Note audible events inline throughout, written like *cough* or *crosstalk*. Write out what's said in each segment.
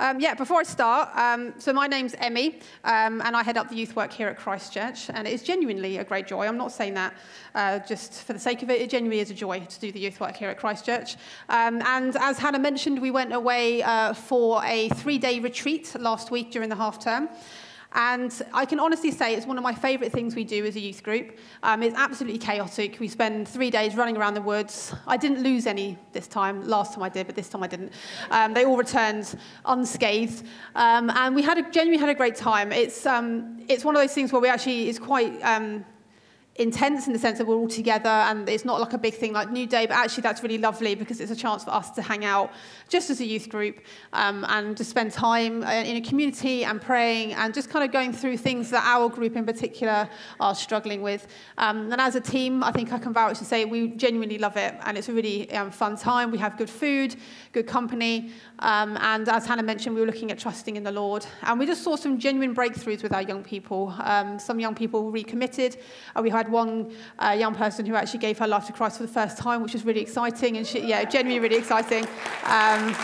Um, yeah, before I start, um, so my name's Emmy, um, and I head up the youth work here at Christchurch, and it is genuinely a great joy. I'm not saying that uh, just for the sake of it, it genuinely is a joy to do the youth work here at Christchurch. Um, and as Hannah mentioned, we went away uh, for a three day retreat last week during the half term. And I can honestly say it's one of my favourite things we do as a youth group. Um, it's absolutely chaotic. We spend three days running around the woods. I didn't lose any this time. Last time I did, but this time I didn't. Um, they all returned unscathed. Um, and we had a, genuinely had a great time. It's, um, it's one of those things where we actually, it's quite um, intense in the sense that we're all together and it's not like a big thing like New Day, but actually that's really lovely because it's a chance for us to hang out just as a youth group um, and to spend time uh, in a community and praying and just kind of going through things that our group in particular are struggling with. Um, and as a team, I think I can vouch to say we genuinely love it and it's a really um, fun time. We have good food, good company, um, and as Hannah mentioned, we were looking at trusting in the Lord. And we just saw some genuine breakthroughs with our young people. Um, some young people recommitted. Uh, we had had one uh, young person who actually gave her life to Christ for the first time, which was really exciting. And she, yeah, genuinely really exciting. Um,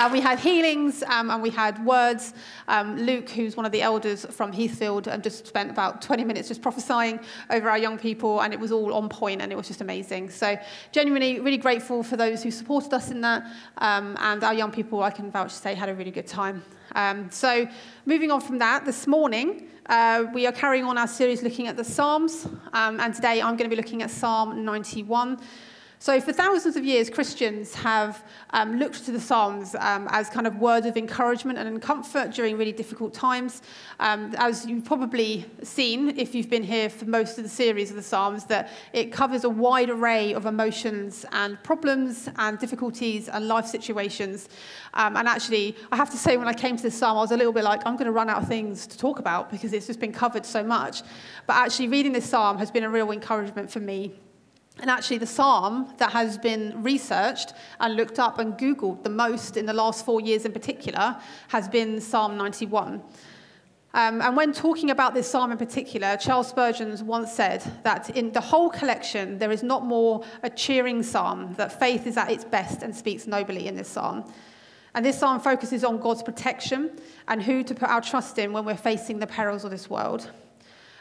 and we had healings um, and we had words. Um, Luke, who's one of the elders from Heathfield, and just spent about 20 minutes just prophesying over our young people, and it was all on point and it was just amazing. So, genuinely, really grateful for those who supported us in that. Um, and our young people, I can vouch to say, had a really good time. Um, so, moving on from that, this morning, uh, we are carrying on our series looking at the Psalms, um, and today I'm going to be looking at Psalm 91. So, for thousands of years, Christians have um, looked to the Psalms um, as kind of words of encouragement and comfort during really difficult times. Um, as you've probably seen, if you've been here for most of the series of the Psalms, that it covers a wide array of emotions and problems and difficulties and life situations. Um, and actually, I have to say, when I came to this Psalm, I was a little bit like, I'm going to run out of things to talk about because it's just been covered so much. But actually, reading this Psalm has been a real encouragement for me and actually, the psalm that has been researched and looked up and Googled the most in the last four years in particular has been Psalm 91. Um, and when talking about this psalm in particular, Charles Spurgeon once said that in the whole collection, there is not more a cheering psalm, that faith is at its best and speaks nobly in this psalm. And this psalm focuses on God's protection and who to put our trust in when we're facing the perils of this world.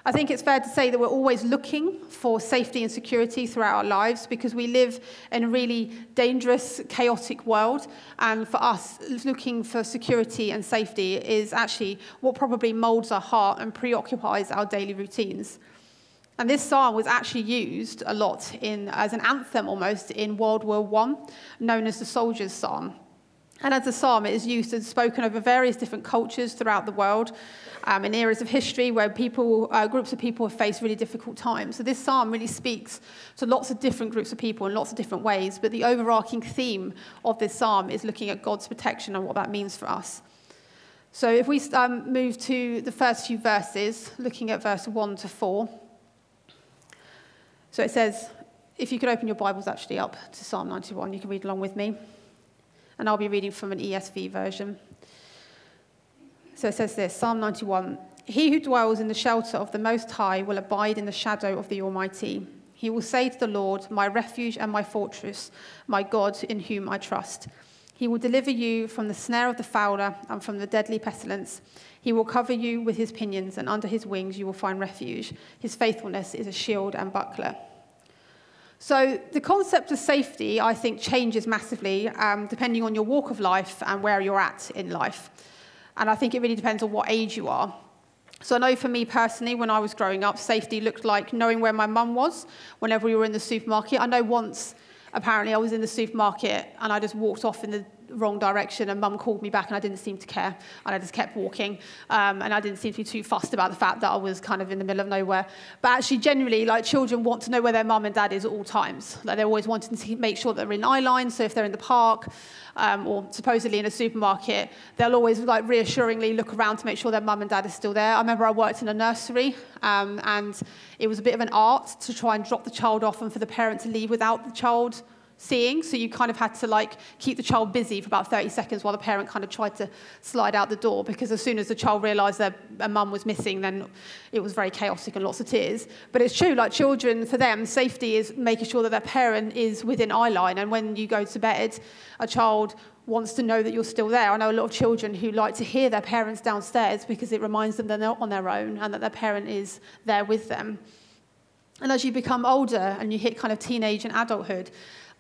I think it's fair to say that we're always looking for safety and security throughout our lives because we live in a really dangerous, chaotic world. And for us, looking for security and safety is actually what probably molds our heart and preoccupies our daily routines. And this psalm was actually used a lot in, as an anthem almost in World War I, known as the Soldier's Psalm. And as a psalm, it is used and spoken over various different cultures throughout the world um, in eras of history where people, uh, groups of people have faced really difficult times. So this psalm really speaks to lots of different groups of people in lots of different ways. But the overarching theme of this psalm is looking at God's protection and what that means for us. So if we um, move to the first few verses, looking at verse 1 to 4. So it says, if you could open your Bibles actually up to Psalm 91, you can read along with me and I'll be reading from an ESV version. So it says this Psalm 91 He who dwells in the shelter of the Most High will abide in the shadow of the Almighty. He will say to the Lord, My refuge and my fortress, my God in whom I trust. He will deliver you from the snare of the fowler and from the deadly pestilence. He will cover you with his pinions, and under his wings you will find refuge. His faithfulness is a shield and buckler. So the concept of safety, I think, changes massively um, depending on your walk of life and where you're at in life. And I think it really depends on what age you are. So I know for me personally, when I was growing up, safety looked like knowing where my mum was whenever we were in the supermarket. I know once, apparently, I was in the supermarket and I just walked off in the wrong direction and mum called me back and I didn't seem to care and I just kept walking um, and I didn't seem to be too fussed about the fact that I was kind of in the middle of nowhere. But actually generally like children want to know where their mum and dad is at all times. Like they're always wanting to make sure that they're in eye line so if they're in the park um, or supposedly in a supermarket they'll always like reassuringly look around to make sure their mum and dad is still there. I remember I worked in a nursery um, and it was a bit of an art to try and drop the child off and for the parent to leave without the child seeing. So you kind of had to like keep the child busy for about 30 seconds while the parent kind of tried to slide out the door because as soon as the child realized their mum was missing, then it was very chaotic and lots of tears. But it's true, like children, for them, safety is making sure that their parent is within eye line. And when you go to bed, a child wants to know that you're still there. I know a lot of children who like to hear their parents downstairs because it reminds them that they're not on their own and that their parent is there with them. And as you become older and you hit kind of teenage and adulthood,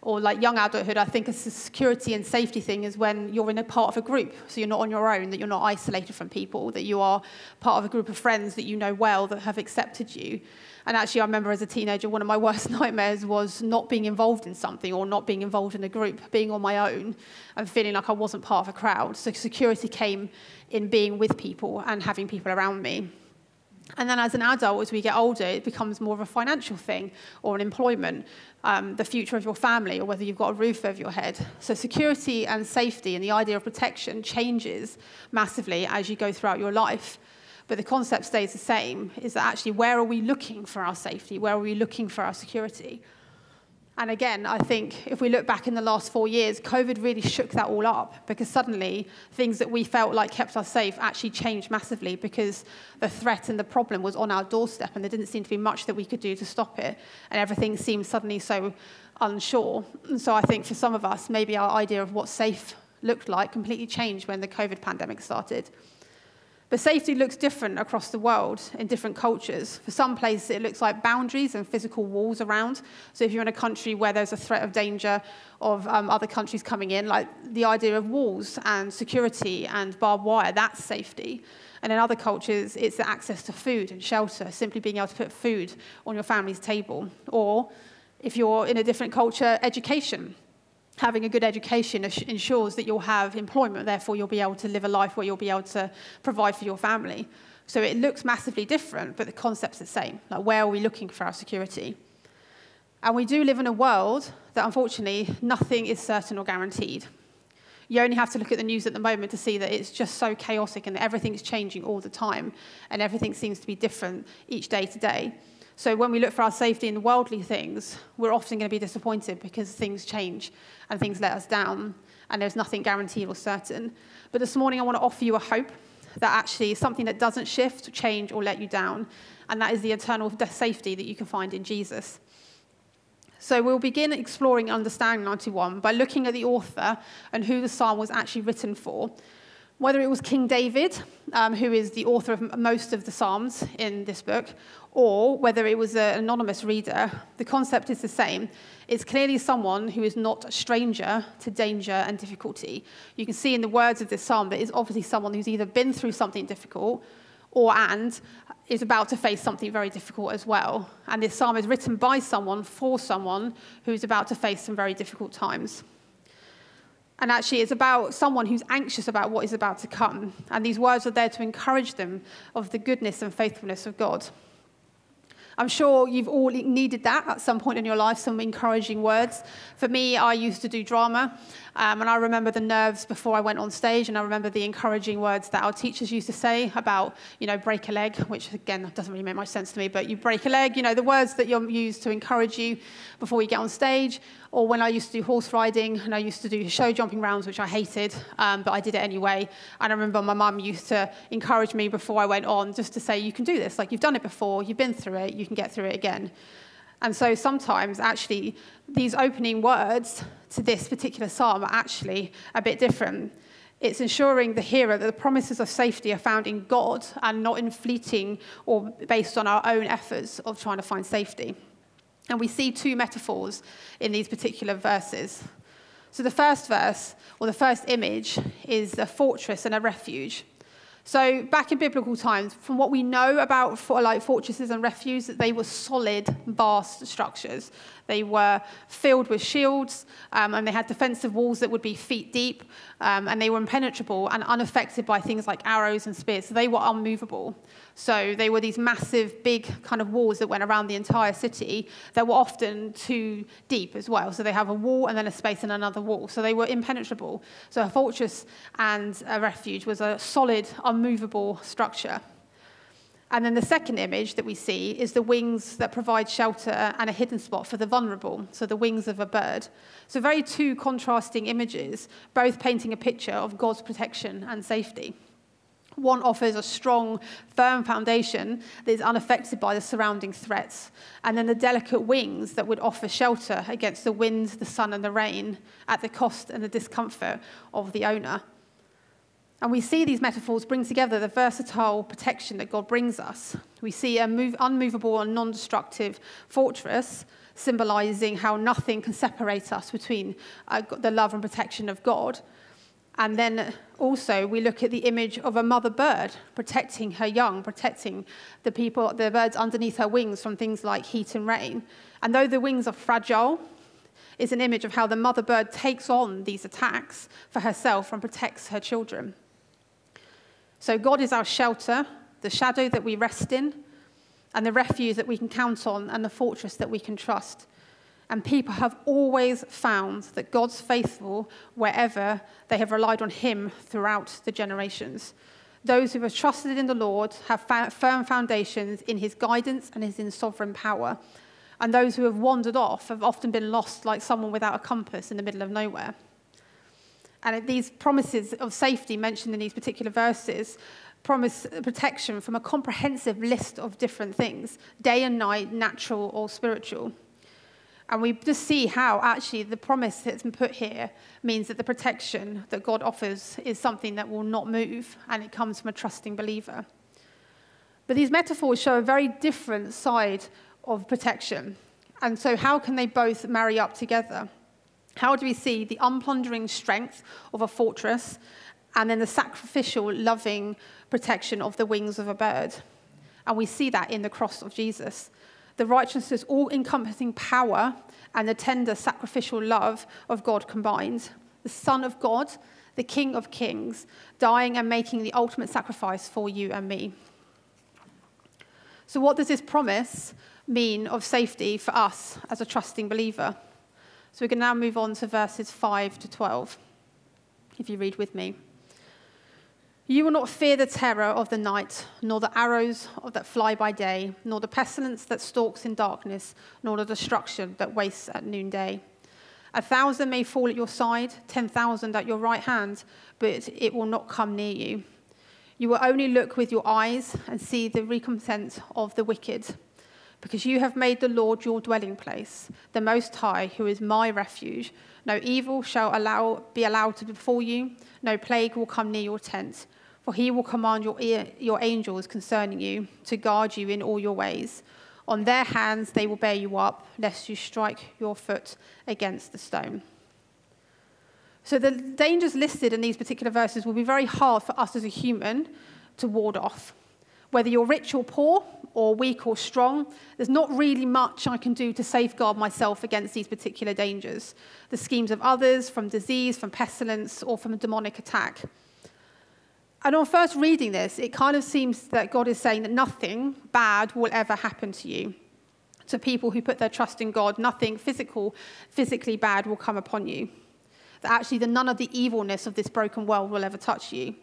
or like young adulthood, I think a security and safety thing is when you're in a part of a group. So you're not on your own, that you're not isolated from people, that you are part of a group of friends that you know well that have accepted you. And actually, I remember as a teenager, one of my *laughs* worst nightmares was not being involved in something or not being involved in a group, being on my own and feeling like I wasn't part of a crowd. So security came in being with people and having people around me. And then as an adult, as we get older, it becomes more of a financial thing or an employment, um, the future of your family, or whether you've got a roof over your head. So security and safety and the idea of protection changes massively as you go throughout your life. But the concept stays the same, is that actually where are we looking for our safety? Where are we looking for our security? And again, I think if we look back in the last four years, COVID really shook that all up because suddenly things that we felt like kept us safe actually changed massively because the threat and the problem was on our doorstep and there didn't seem to be much that we could do to stop it. And everything seemed suddenly so unsure. And so I think for some of us, maybe our idea of what safe looked like completely changed when the COVID pandemic started. But safety looks different across the world in different cultures. For some places, it looks like boundaries and physical walls around. So if you're in a country where there's a threat of danger of um, other countries coming in, like the idea of walls and security and barbed wire, that's safety. And in other cultures, it's the access to food and shelter, simply being able to put food on your family's table. Or if you're in a different culture, education having a good education ensures that you'll have employment, therefore you'll be able to live a life where you'll be able to provide for your family. So it looks massively different, but the concept's the same. Like, where are we looking for our security? And we do live in a world that, unfortunately, nothing is certain or guaranteed. You only have to look at the news at the moment to see that it's just so chaotic and everything's changing all the time, and everything seems to be different each day to day. So when we look for our safety in worldly things, we're often going to be disappointed because things change and things let us down, and there's nothing guaranteed or certain. But this morning, I want to offer you a hope that actually is something that doesn't shift, change, or let you down, and that is the eternal safety that you can find in Jesus. So we'll begin exploring understanding 91 by looking at the author and who the psalm was actually written for. Whether it was King David, um, who is the author of most of the Psalms in this book, or whether it was an anonymous reader, the concept is the same. It's clearly someone who is not a stranger to danger and difficulty. You can see in the words of this psalm that it's obviously someone who's either been through something difficult or and is about to face something very difficult as well. And this psalm is written by someone for someone who's about to face some very difficult times. And actually, it's about someone who's anxious about what is about to come. And these words are there to encourage them of the goodness and faithfulness of God. I'm sure you've all needed that at some point in your life, some encouraging words. For me, I used to do drama, um, and I remember the nerves before I went on stage, and I remember the encouraging words that our teachers used to say about, you know, break a leg, which again doesn't really make much sense to me, but you break a leg, you know, the words that you're used to encourage you before you get on stage, or when I used to do horse riding and I used to do show jumping rounds, which I hated, um, but I did it anyway. And I remember my mum used to encourage me before I went on just to say, you can do this. Like, you've done it before, you've been through it, you can get through it again. And so sometimes, actually, these opening words to this particular psalm are actually a bit different. It's ensuring the hearer that the promises of safety are found in God and not in fleeting or based on our own efforts of trying to find safety. And we see two metaphors in these particular verses. So the first verse, or the first image, is a fortress and a refuge. So back in biblical times, from what we know about for, like fortresses and refuges, that they were solid, vast structures. They were filled with shields, um, and they had defensive walls that would be feet deep, um, and they were impenetrable and unaffected by things like arrows and spears. So they were unmovable. So they were these massive, big kind of walls that went around the entire city that were often too deep as well. So they have a wall and then a space and another wall. So they were impenetrable. So a fortress and a refuge was a solid, unmovable structure. And then the second image that we see is the wings that provide shelter and a hidden spot for the vulnerable, so the wings of a bird. So, very two contrasting images, both painting a picture of God's protection and safety. One offers a strong, firm foundation that is unaffected by the surrounding threats, and then the delicate wings that would offer shelter against the wind, the sun, and the rain at the cost and the discomfort of the owner. And we see these metaphors bring together the versatile protection that God brings us. We see a move, unmovable and non destructive fortress, symbolizing how nothing can separate us between uh, the love and protection of God. And then also we look at the image of a mother bird protecting her young, protecting the people, the birds underneath her wings from things like heat and rain. And though the wings are fragile, is an image of how the mother bird takes on these attacks for herself and protects her children. So God is our shelter, the shadow that we rest in, and the refuge that we can count on, and the fortress that we can trust. And people have always found that God's faithful wherever they have relied on Him throughout the generations. Those who have trusted in the Lord have firm foundations in His guidance and His sovereign power. And those who have wandered off have often been lost like someone without a compass in the middle of nowhere. And these promises of safety mentioned in these particular verses promise protection from a comprehensive list of different things, day and night, natural or spiritual. And we just see how actually the promise that's been put here means that the protection that God offers is something that will not move, and it comes from a trusting believer. But these metaphors show a very different side of protection. And so, how can they both marry up together? How do we see the unplundering strength of a fortress and then the sacrificial, loving protection of the wings of a bird? And we see that in the cross of Jesus the righteousness, all encompassing power, and the tender sacrificial love of God combined. The Son of God, the King of Kings, dying and making the ultimate sacrifice for you and me. So, what does this promise mean of safety for us as a trusting believer? So, we can now move on to verses 5 to 12, if you read with me. You will not fear the terror of the night, nor the arrows that fly by day, nor the pestilence that stalks in darkness, nor the destruction that wastes at noonday. A thousand may fall at your side, ten thousand at your right hand, but it will not come near you. You will only look with your eyes and see the recompense of the wicked, because you have made the Lord your dwelling place, the Most High, who is my refuge. No evil shall allow, be allowed to befall you, no plague will come near your tent. For he will command your, your angels concerning you to guard you in all your ways. On their hands they will bear you up, lest you strike your foot against the stone. So, the dangers listed in these particular verses will be very hard for us as a human to ward off. Whether you're rich or poor, or weak or strong, there's not really much I can do to safeguard myself against these particular dangers. The schemes of others, from disease, from pestilence, or from a demonic attack. And on first reading this, it kind of seems that God is saying that nothing bad will ever happen to you. To people who put their trust in God, nothing physical, physically bad will come upon you. That actually, the, none of the evilness of this broken world will ever touch you.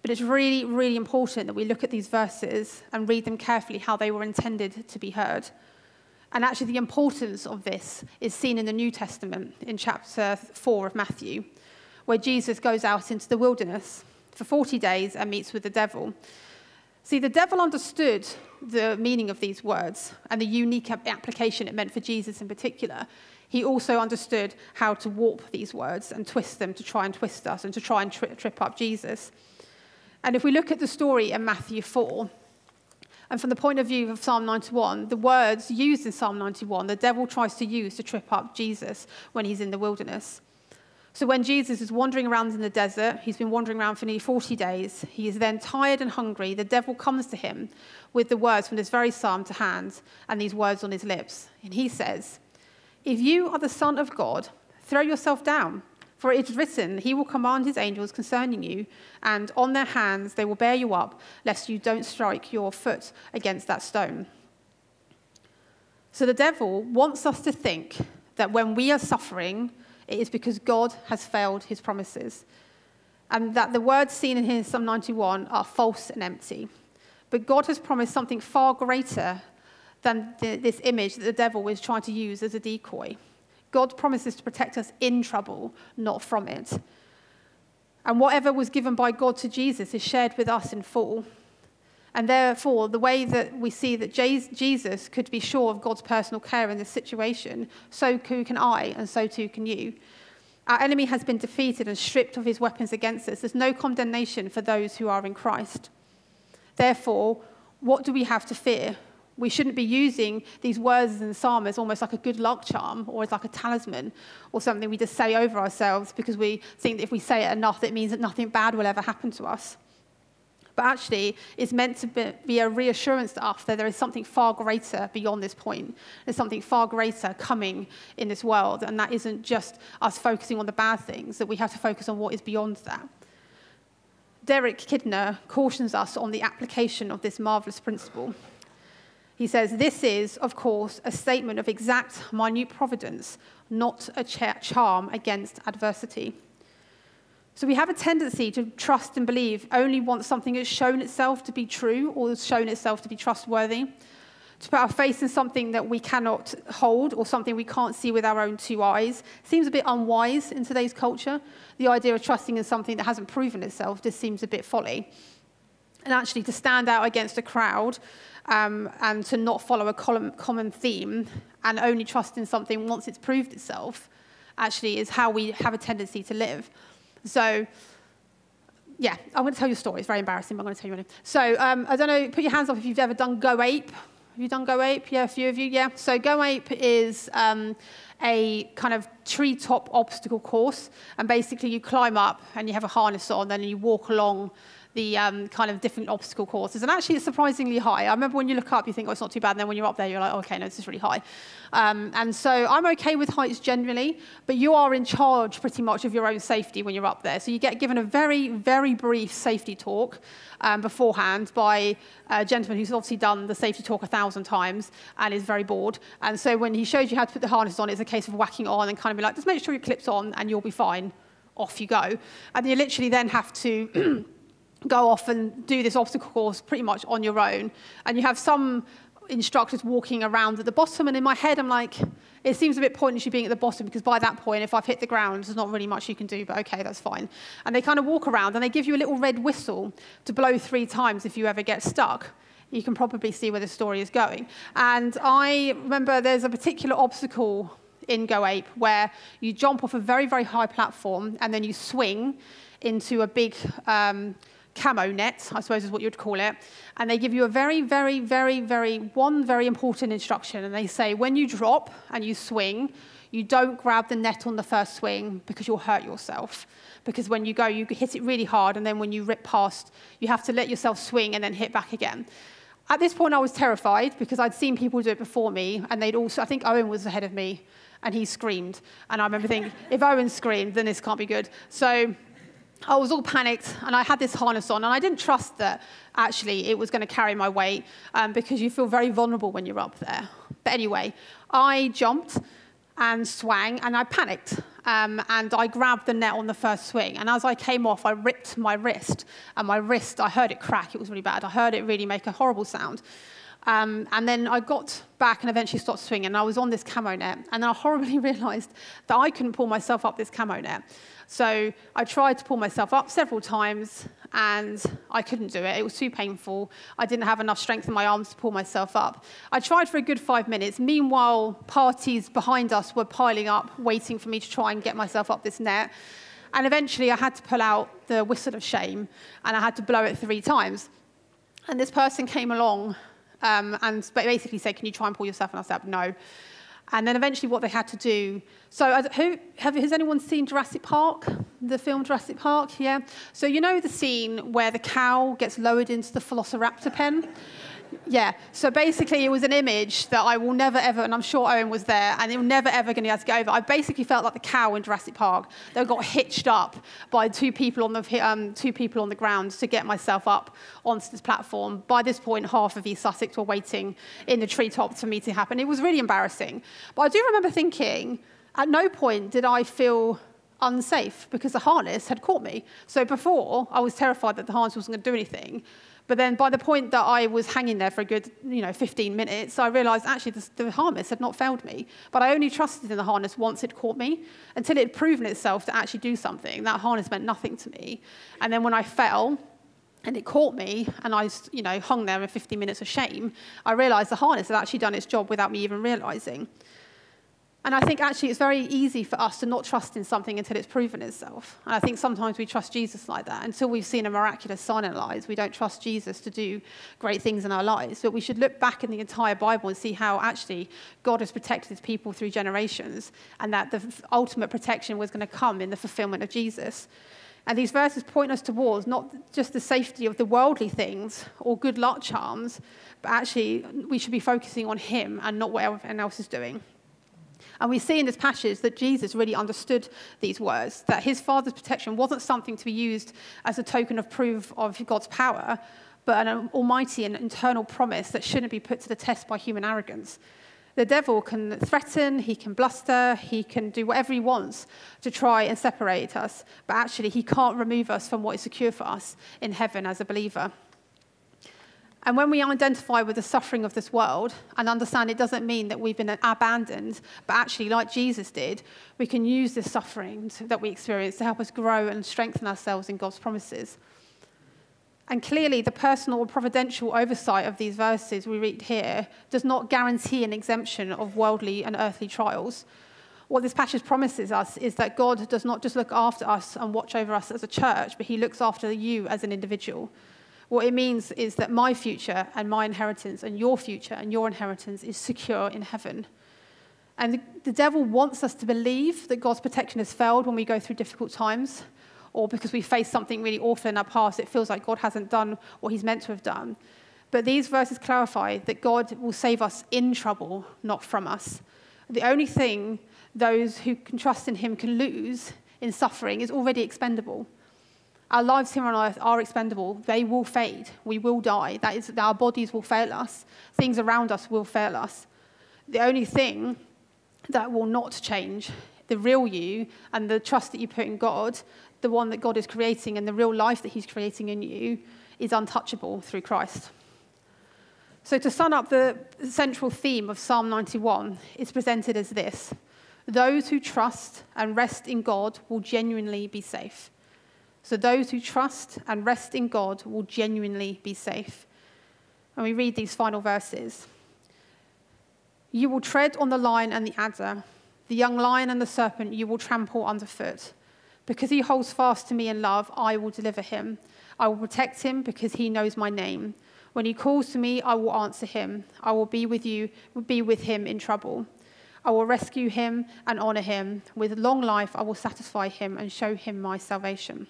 But it's really, really important that we look at these verses and read them carefully how they were intended to be heard. And actually, the importance of this is seen in the New Testament in chapter 4 of Matthew, where Jesus goes out into the wilderness for 40 days and meets with the devil. See, the devil understood the meaning of these words and the unique application it meant for Jesus in particular. He also understood how to warp these words and twist them to try and twist us and to try and tri- trip up Jesus. And if we look at the story in Matthew 4, and from the point of view of Psalm 91, the words used in Psalm 91, the devil tries to use to trip up Jesus when he's in the wilderness. So when Jesus is wandering around in the desert, he's been wandering around for nearly 40 days. He is then tired and hungry. The devil comes to him with the words from this very psalm to hand and these words on his lips. And he says, If you are the Son of God, throw yourself down. For it is written, He will command His angels concerning you, and on their hands they will bear you up, lest you don't strike your foot against that stone. So the devil wants us to think that when we are suffering, it is because God has failed his promises. And that the words seen in here in Psalm 91 are false and empty. But God has promised something far greater than the, this image that the devil is trying to use as a decoy. God promises to protect us in trouble, not from it. And whatever was given by God to Jesus is shared with us in full. And therefore, the way that we see that Jesus could be sure of God's personal care in this situation, so too can I, and so too can you. Our enemy has been defeated and stripped of his weapons against us. There's no condemnation for those who are in Christ. Therefore, what do we have to fear? We shouldn't be using these words in the psalm as almost like a good luck charm or as like a talisman or something we just say over ourselves because we think that if we say it enough, it means that nothing bad will ever happen to us but actually it's meant to be a reassurance to us that there is something far greater beyond this point. There's something far greater coming in this world, and that isn't just us focusing on the bad things, that we have to focus on what is beyond that. Derek Kidner cautions us on the application of this marvelous principle. He says, This is, of course, a statement of exact, minute providence, not a charm against adversity. So we have a tendency to trust and believe only once something has shown itself to be true or has shown itself to be trustworthy. To put our faith in something that we cannot hold or something we can't see with our own two eyes seems a bit unwise in today's culture. The idea of trusting in something that hasn't proven itself just seems a bit folly. And actually, to stand out against a crowd um, and to not follow a common theme and only trust in something once it's proved itself actually is how we have a tendency to live. So, yeah, I'm going to tell you a story. It's very embarrassing, but I'm going to tell you one. So, um, I don't know, put your hands up if you've ever done Go Ape. Have you done Go Ape? Yeah, a few of you, yeah. So, Go Ape is um, a kind of treetop obstacle course. And basically, you climb up and you have a harness on, and you walk along the um, kind of different obstacle courses. And actually, it's surprisingly high. I remember when you look up, you think, oh, it's not too bad. And then when you're up there, you're like, okay, no, this is really high. Um, and so I'm okay with heights generally, but you are in charge pretty much of your own safety when you're up there. So you get given a very, very brief safety talk um, beforehand by a gentleman who's obviously done the safety talk a thousand times and is very bored. And so when he shows you how to put the harness on, it's a case of whacking on and kind of be like, just make sure your clip's on and you'll be fine. Off you go. And you literally then have to *clears throat* go off and do this obstacle course pretty much on your own. And you have some instructors walking around at the bottom. And in my head, I'm like, it seems a bit pointless you being at the bottom because by that point, if I've hit the ground, there's not really much you can do, but okay, that's fine. And they kind of walk around and they give you a little red whistle to blow three times if you ever get stuck. You can probably see where the story is going. And I remember there's a particular obstacle in Go Ape where you jump off a very, very high platform and then you swing into a big um, camo net, I suppose is what you'd call it. And they give you a very, very, very, very, one very important instruction. And they say, when you drop and you swing, you don't grab the net on the first swing because you'll hurt yourself. Because when you go, you hit it really hard. And then when you rip past, you have to let yourself swing and then hit back again. At this point, I was terrified because I'd seen people do it before me. And they'd also, I think Owen was ahead of me and he screamed. And I remember thinking, if Owen screamed, then this can't be good. So I was all panicked and I had this harness on and I didn't trust that actually it was going to carry my weight um, because you feel very vulnerable when you're up there. But anyway, I jumped and swang and I panicked um, and I grabbed the net on the first swing. And as I came off, I ripped my wrist and my wrist, I heard it crack. It was really bad. I heard it really make a horrible sound. Um, and then I got back and eventually stopped swinging. And I was on this camo net. And then I *laughs* horribly realized that I couldn't pull myself up this camo net. So I tried to pull myself up several times and I couldn't do it. It was too painful. I didn't have enough strength in my arms to pull myself up. I tried for a good five minutes. Meanwhile, parties behind us were piling up, waiting for me to try and get myself up this net. And eventually I had to pull out the whistle of shame and I had to blow it three times. And this person came along um, and basically said, Can you try and pull yourself? And I said, No. And then eventually, what they had to do. So, who, have, has anyone seen Jurassic Park? The film Jurassic Park? Yeah. So, you know the scene where the cow gets lowered into the velociraptor pen? Yeah, so basically it was an image that I will never ever, and I'm sure Owen was there, and they were never ever going to be able to get over. I basically felt like the cow in Jurassic Park. They got hitched up by two people on the um, two people on the ground to get myself up onto this platform. By this point, half of East Sussex were waiting in the treetop for me to happen. It was really embarrassing. But I do remember thinking, at no point did I feel unsafe because the harness had caught me. So before, I was terrified that the harness wasn't going to do anything. But then by the point that I was hanging there for a good, you know, 15 minutes, I realized actually the, the harness had not failed me. But I only trusted in the harness once it caught me. Until it had proven itself to actually do something, that harness meant nothing to me. And then when I fell, and it caught me, and I, you know, hung there in 15 minutes of shame, I realized the harness had actually done its job without me even realizing. And I think actually it's very easy for us to not trust in something until it's proven itself. And I think sometimes we trust Jesus like that. Until we've seen a miraculous sign in our lives, we don't trust Jesus to do great things in our lives. But we should look back in the entire Bible and see how actually God has protected his people through generations and that the ultimate protection was going to come in the fulfillment of Jesus. And these verses point us towards not just the safety of the worldly things or good luck charms, but actually we should be focusing on him and not what everyone else is doing. And we see in this passage that Jesus really understood these words, that his Father's protection wasn't something to be used as a token of proof of God's power, but an almighty and internal promise that shouldn't be put to the test by human arrogance. The devil can threaten, he can bluster, he can do whatever he wants to try and separate us, but actually, he can't remove us from what is secure for us in heaven as a believer. And when we identify with the suffering of this world and understand it doesn't mean that we've been abandoned, but actually, like Jesus did, we can use this suffering that we experience to help us grow and strengthen ourselves in God's promises. And clearly, the personal or providential oversight of these verses we read here does not guarantee an exemption of worldly and earthly trials. What this passage promises us is that God does not just look after us and watch over us as a church, but He looks after you as an individual. What it means is that my future and my inheritance and your future and your inheritance is secure in heaven. And the, the devil wants us to believe that God's protection has failed when we go through difficult times, or because we face something really awful in our past, it feels like God hasn't done what he's meant to have done. But these verses clarify that God will save us in trouble, not from us. The only thing those who can trust in him can lose in suffering is already expendable. Our lives here on earth are expendable. They will fade. We will die. That is, our bodies will fail us. Things around us will fail us. The only thing that will not change, the real you and the trust that you put in God, the one that God is creating and the real life that He's creating in you, is untouchable through Christ. So, to sum up the central theme of Psalm 91, it's presented as this Those who trust and rest in God will genuinely be safe. So those who trust and rest in God will genuinely be safe. And we read these final verses. You will tread on the lion and the adder, the young lion and the serpent you will trample underfoot. Because he holds fast to me in love, I will deliver him. I will protect him because he knows my name. When he calls to me, I will answer him. I will be with you, be with him in trouble. I will rescue him and honor him. With long life, I will satisfy him and show him my salvation.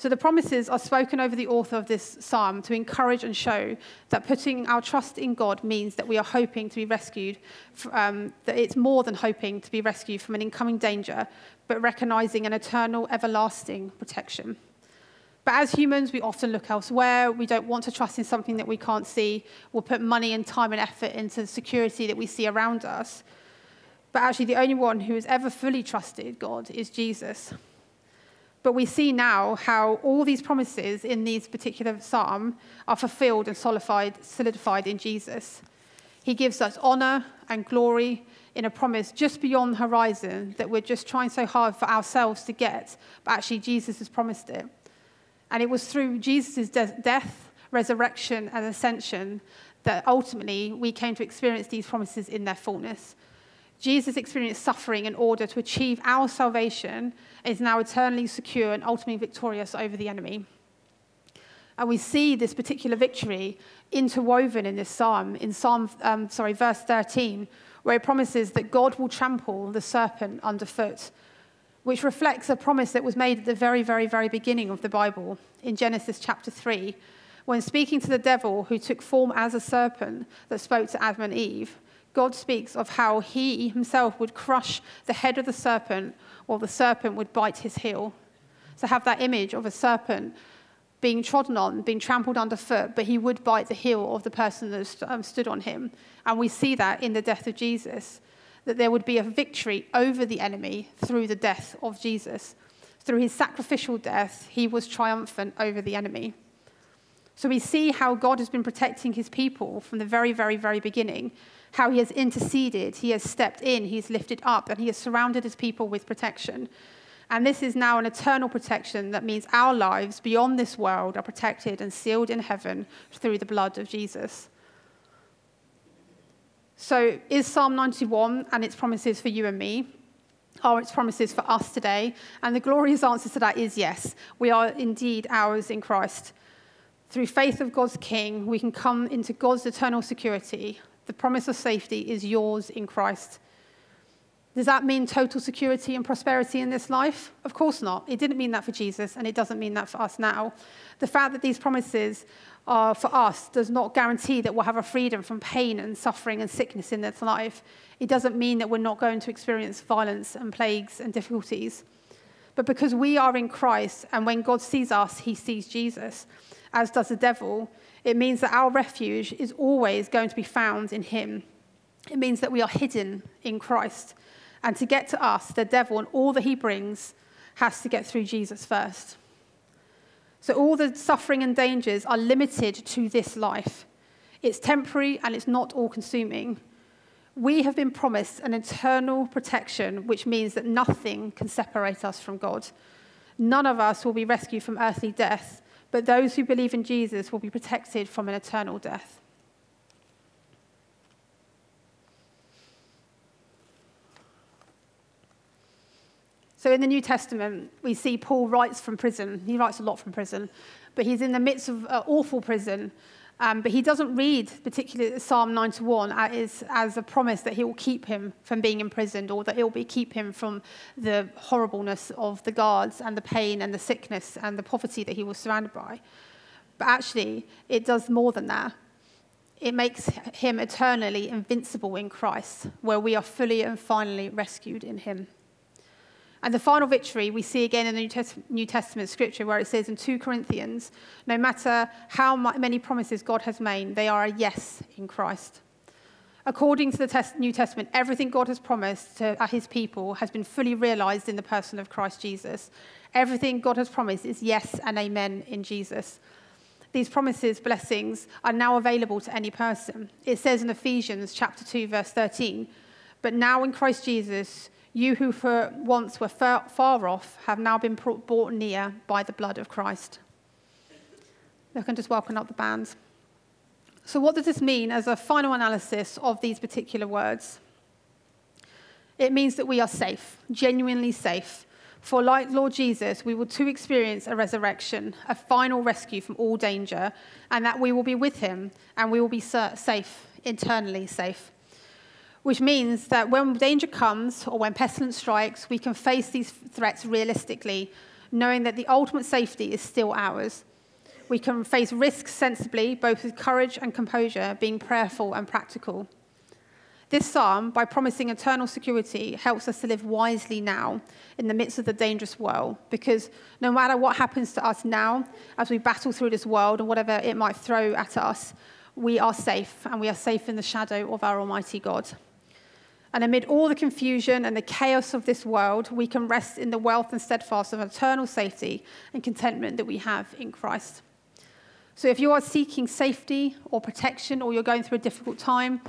So the promises are spoken over the author of this psalm to encourage and show that putting our trust in God means that we are hoping to be rescued, um, that it's more than hoping to be rescued from an incoming danger, but recognizing an eternal, everlasting protection. But as humans, we often look elsewhere. We don't want to trust in something that we can't see. We'll put money and time and effort into the security that we see around us. But actually, the only one who has ever fully trusted God is Jesus. But we see now how all these promises in these particular psalm are fulfilled and solidified, solidified in Jesus. He gives us honor and glory in a promise just beyond the horizon that we're just trying so hard for ourselves to get, but actually Jesus has promised it. And it was through Jesus' de- death, resurrection, and ascension that ultimately we came to experience these promises in their fullness. Jesus experienced suffering in order to achieve our salvation is now eternally secure and ultimately victorious over the enemy. And we see this particular victory interwoven in this psalm, in Psalm, um, sorry, verse 13, where it promises that God will trample the serpent underfoot, which reflects a promise that was made at the very, very, very beginning of the Bible in Genesis chapter 3, when speaking to the devil who took form as a serpent that spoke to Adam and Eve. God speaks of how he himself would crush the head of the serpent while the serpent would bite his heel. So have that image of a serpent being trodden on, being trampled underfoot, but he would bite the heel of the person that um, stood on him. And we see that in the death of Jesus, that there would be a victory over the enemy through the death of Jesus. Through his sacrificial death, he was triumphant over the enemy. So we see how God has been protecting his people from the very, very, very beginning, how he has interceded, he has stepped in, he's lifted up, and he has surrounded his people with protection. And this is now an eternal protection that means our lives beyond this world are protected and sealed in heaven through the blood of Jesus. So, is Psalm 91 and its promises for you and me? Are its promises for us today? And the glorious answer to that is yes. We are indeed ours in Christ. Through faith of God's King, we can come into God's eternal security. The promise of safety is yours in Christ. Does that mean total security and prosperity in this life? Of course not. It didn't mean that for Jesus, and it doesn't mean that for us now. The fact that these promises are for us does not guarantee that we'll have a freedom from pain and suffering and sickness in this life. It doesn't mean that we're not going to experience violence and plagues and difficulties. But because we are in Christ, and when God sees us, he sees Jesus, as does the devil, it means that our refuge is always going to be found in him. It means that we are hidden in Christ. And to get to us, the devil and all that he brings has to get through Jesus first. So all the suffering and dangers are limited to this life. It's temporary and it's not all consuming. We have been promised an eternal protection, which means that nothing can separate us from God. None of us will be rescued from earthly death, but those who believe in Jesus will be protected from an eternal death. So in the New Testament, we see Paul writes from prison. He writes a lot from prison, but he's in the midst of uh, awful prison. Um, but he doesn't read particularly Psalm 91 as, as a promise that he will keep him from being imprisoned or that he'll be, keep him from the horribleness of the guards and the pain and the sickness and the poverty that he was surrounded by. But actually, it does more than that. It makes him eternally invincible in Christ, where we are fully and finally rescued in him. And the final victory we see again in the New, Testament scripture where it says in 2 Corinthians, no matter how many promises God has made, they are a yes in Christ. According to the New Testament, everything God has promised to uh, his people has been fully realized in the person of Christ Jesus. Everything God has promised is yes and amen in Jesus. These promises, blessings, are now available to any person. It says in Ephesians chapter 2, verse 13, but now in Christ Jesus, you who for once were far, far off have now been brought near by the blood of Christ. I can just welcome up the bands. So, what does this mean as a final analysis of these particular words? It means that we are safe, genuinely safe. For, like Lord Jesus, we will too experience a resurrection, a final rescue from all danger, and that we will be with him and we will be safe, internally safe which means that when danger comes or when pestilence strikes, we can face these threats realistically, knowing that the ultimate safety is still ours. We can face risks sensibly, both with courage and composure, being prayerful and practical. This psalm, by promising eternal security, helps us to live wisely now in the midst of the dangerous world. Because no matter what happens to us now, as we battle through this world and whatever it might throw at us, we are safe, and we are safe in the shadow of our Almighty God. And amid all the confusion and the chaos of this world, we can rest in the wealth and steadfast of eternal safety and contentment that we have in Christ. So if you are seeking safety or protection, or you're going through a difficult time,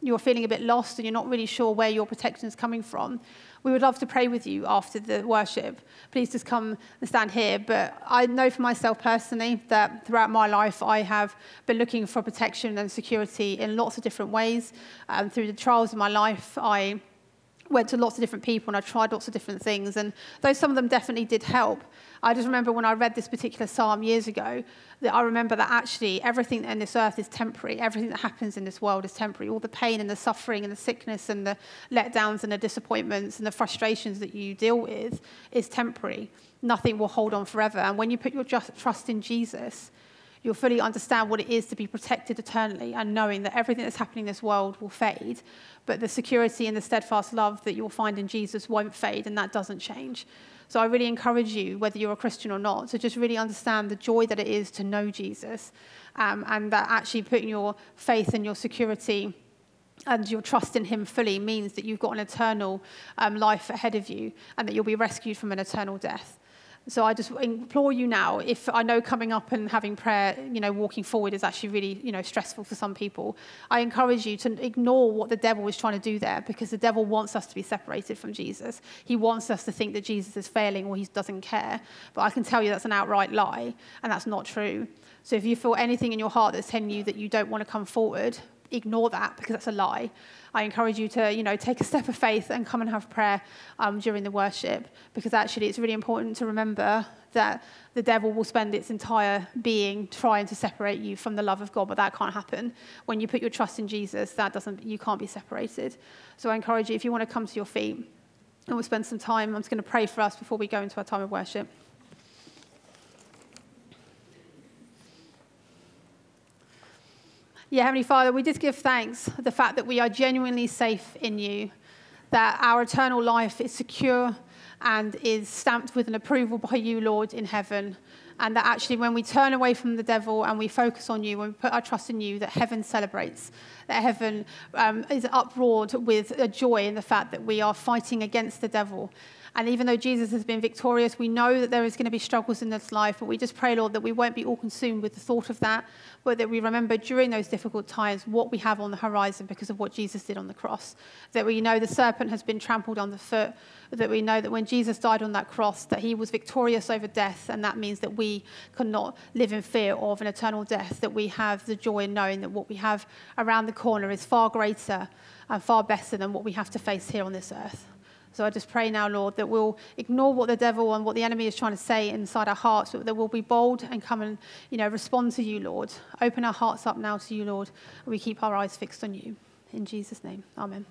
you're feeling a bit lost and you're not really sure where your protection is coming from, we would love to pray with you after the worship. Please just come and stand here. But I know for myself personally that throughout my life, I have been looking for protection and security in lots of different ways. Um, through the trials of my life, I went to lots of different people and I tried lots of different things. And though some of them definitely did help, I just remember when I read this particular psalm years ago, that I remember that actually everything in this earth is temporary. Everything that happens in this world is temporary. All the pain and the suffering and the sickness and the letdowns and the disappointments and the frustrations that you deal with is temporary. Nothing will hold on forever. And when you put your trust in Jesus, you'll fully understand what it is to be protected eternally and knowing that everything that's happening in this world will fade, but the security and the steadfast love that you'll find in Jesus won't fade, and that doesn't change. So I really encourage you, whether you're a Christian or not, to just really understand the joy that it is to know Jesus um, and that actually putting your faith and your security and your trust in him fully means that you've got an eternal um, life ahead of you and that you'll be rescued from an eternal death. So I just implore you now, if I know coming up and having prayer, you know, walking forward is actually really, you know, stressful for some people, I encourage you to ignore what the devil is trying to do there because the devil wants us to be separated from Jesus. He wants us to think that Jesus is failing or he doesn't care. But I can tell you that's an outright lie and that's not true. So if you feel anything in your heart that's telling you that you don't want to come forward, ignore that because that's a lie. I encourage you to, you know, take a step of faith and come and have prayer um, during the worship because actually it's really important to remember that the devil will spend its entire being trying to separate you from the love of God, but that can't happen. When you put your trust in Jesus, that doesn't, you can't be separated. So I encourage you, if you want to come to your feet, and we'll spend some time, I'm just going to pray for us before we go into our time of worship. Yeah, Heavenly Father, we just give thanks for the fact that we are genuinely safe in you, that our eternal life is secure and is stamped with an approval by you, Lord, in heaven. And that actually, when we turn away from the devil and we focus on you, when we put our trust in you, that heaven celebrates, that heaven um, is uproared with a joy in the fact that we are fighting against the devil and even though Jesus has been victorious, we know that there is going to be struggles in this life. But we just pray, Lord, that we won't be all consumed with the thought of that, but that we remember during those difficult times what we have on the horizon because of what Jesus did on the cross. That we know the serpent has been trampled on the foot. That we know that when Jesus died on that cross, that he was victorious over death. And that means that we cannot live in fear of an eternal death. That we have the joy in knowing that what we have around the corner is far greater and far better than what we have to face here on this earth. So I just pray now, Lord, that we'll ignore what the devil and what the enemy is trying to say inside our hearts, but that we'll be bold and come and, you know, respond to you, Lord. Open our hearts up now to you, Lord, and we keep our eyes fixed on you. In Jesus' name, amen.